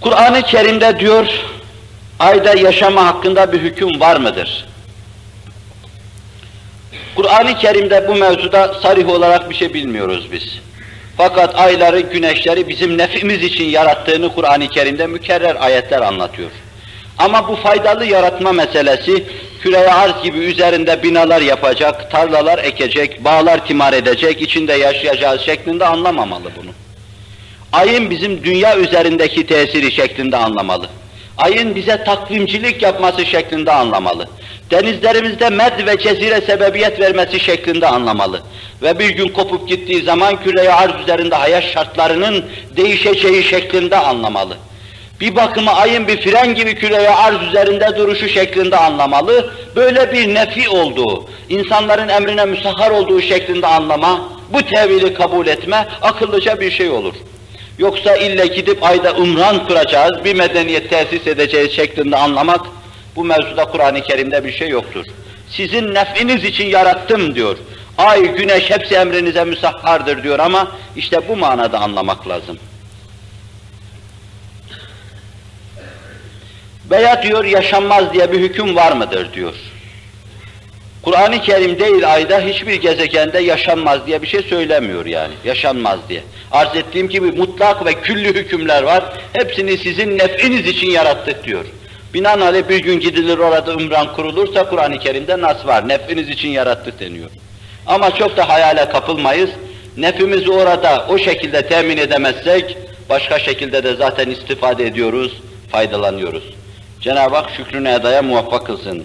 Kur'an-ı Kerim'de diyor, ayda yaşama hakkında bir hüküm var mıdır? Kur'an-ı Kerim'de bu mevzuda sarih olarak bir şey bilmiyoruz biz. Fakat ayları, güneşleri bizim nefimiz için yarattığını Kur'an-ı Kerim'de mükerrer ayetler anlatıyor. Ama bu faydalı yaratma meselesi, küreye arz gibi üzerinde binalar yapacak, tarlalar ekecek, bağlar timar edecek, içinde yaşayacağız şeklinde anlamamalı bunu. Ayın bizim dünya üzerindeki tesiri şeklinde anlamalı. Ayın bize takvimcilik yapması şeklinde anlamalı. Denizlerimizde med ve cezire sebebiyet vermesi şeklinde anlamalı. Ve bir gün kopup gittiği zaman küreye arz üzerinde hayat şartlarının değişeceği şeklinde anlamalı. Bir bakıma ayın bir fren gibi küreye arz üzerinde duruşu şeklinde anlamalı. Böyle bir nefi olduğu, insanların emrine müsahhar olduğu şeklinde anlama, bu tevili kabul etme akıllıca bir şey olur. Yoksa ille gidip ayda umran kuracağız, bir medeniyet tesis edeceğiz şeklinde anlamak, bu mevzuda Kur'an-ı Kerim'de bir şey yoktur. Sizin nef'iniz için yarattım diyor. Ay, güneş hepsi emrinize müsahhardır diyor ama işte bu manada anlamak lazım. Veya diyor yaşanmaz diye bir hüküm var mıdır diyor. Kur'an-ı Kerim değil ayda hiçbir gezegende yaşanmaz diye bir şey söylemiyor yani, yaşanmaz diye. Arz ettiğim gibi mutlak ve küllü hükümler var, hepsini sizin nef'iniz için yarattık diyor. Binaenaleyh bir gün gidilir orada ümran kurulursa Kur'an-ı Kerim'de nas var, nef'iniz için yarattık deniyor. Ama çok da hayale kapılmayız, nefimizi orada o şekilde temin edemezsek, başka şekilde de zaten istifade ediyoruz, faydalanıyoruz. Cenab-ı Hak şükrünü edaya muvaffak kılsın.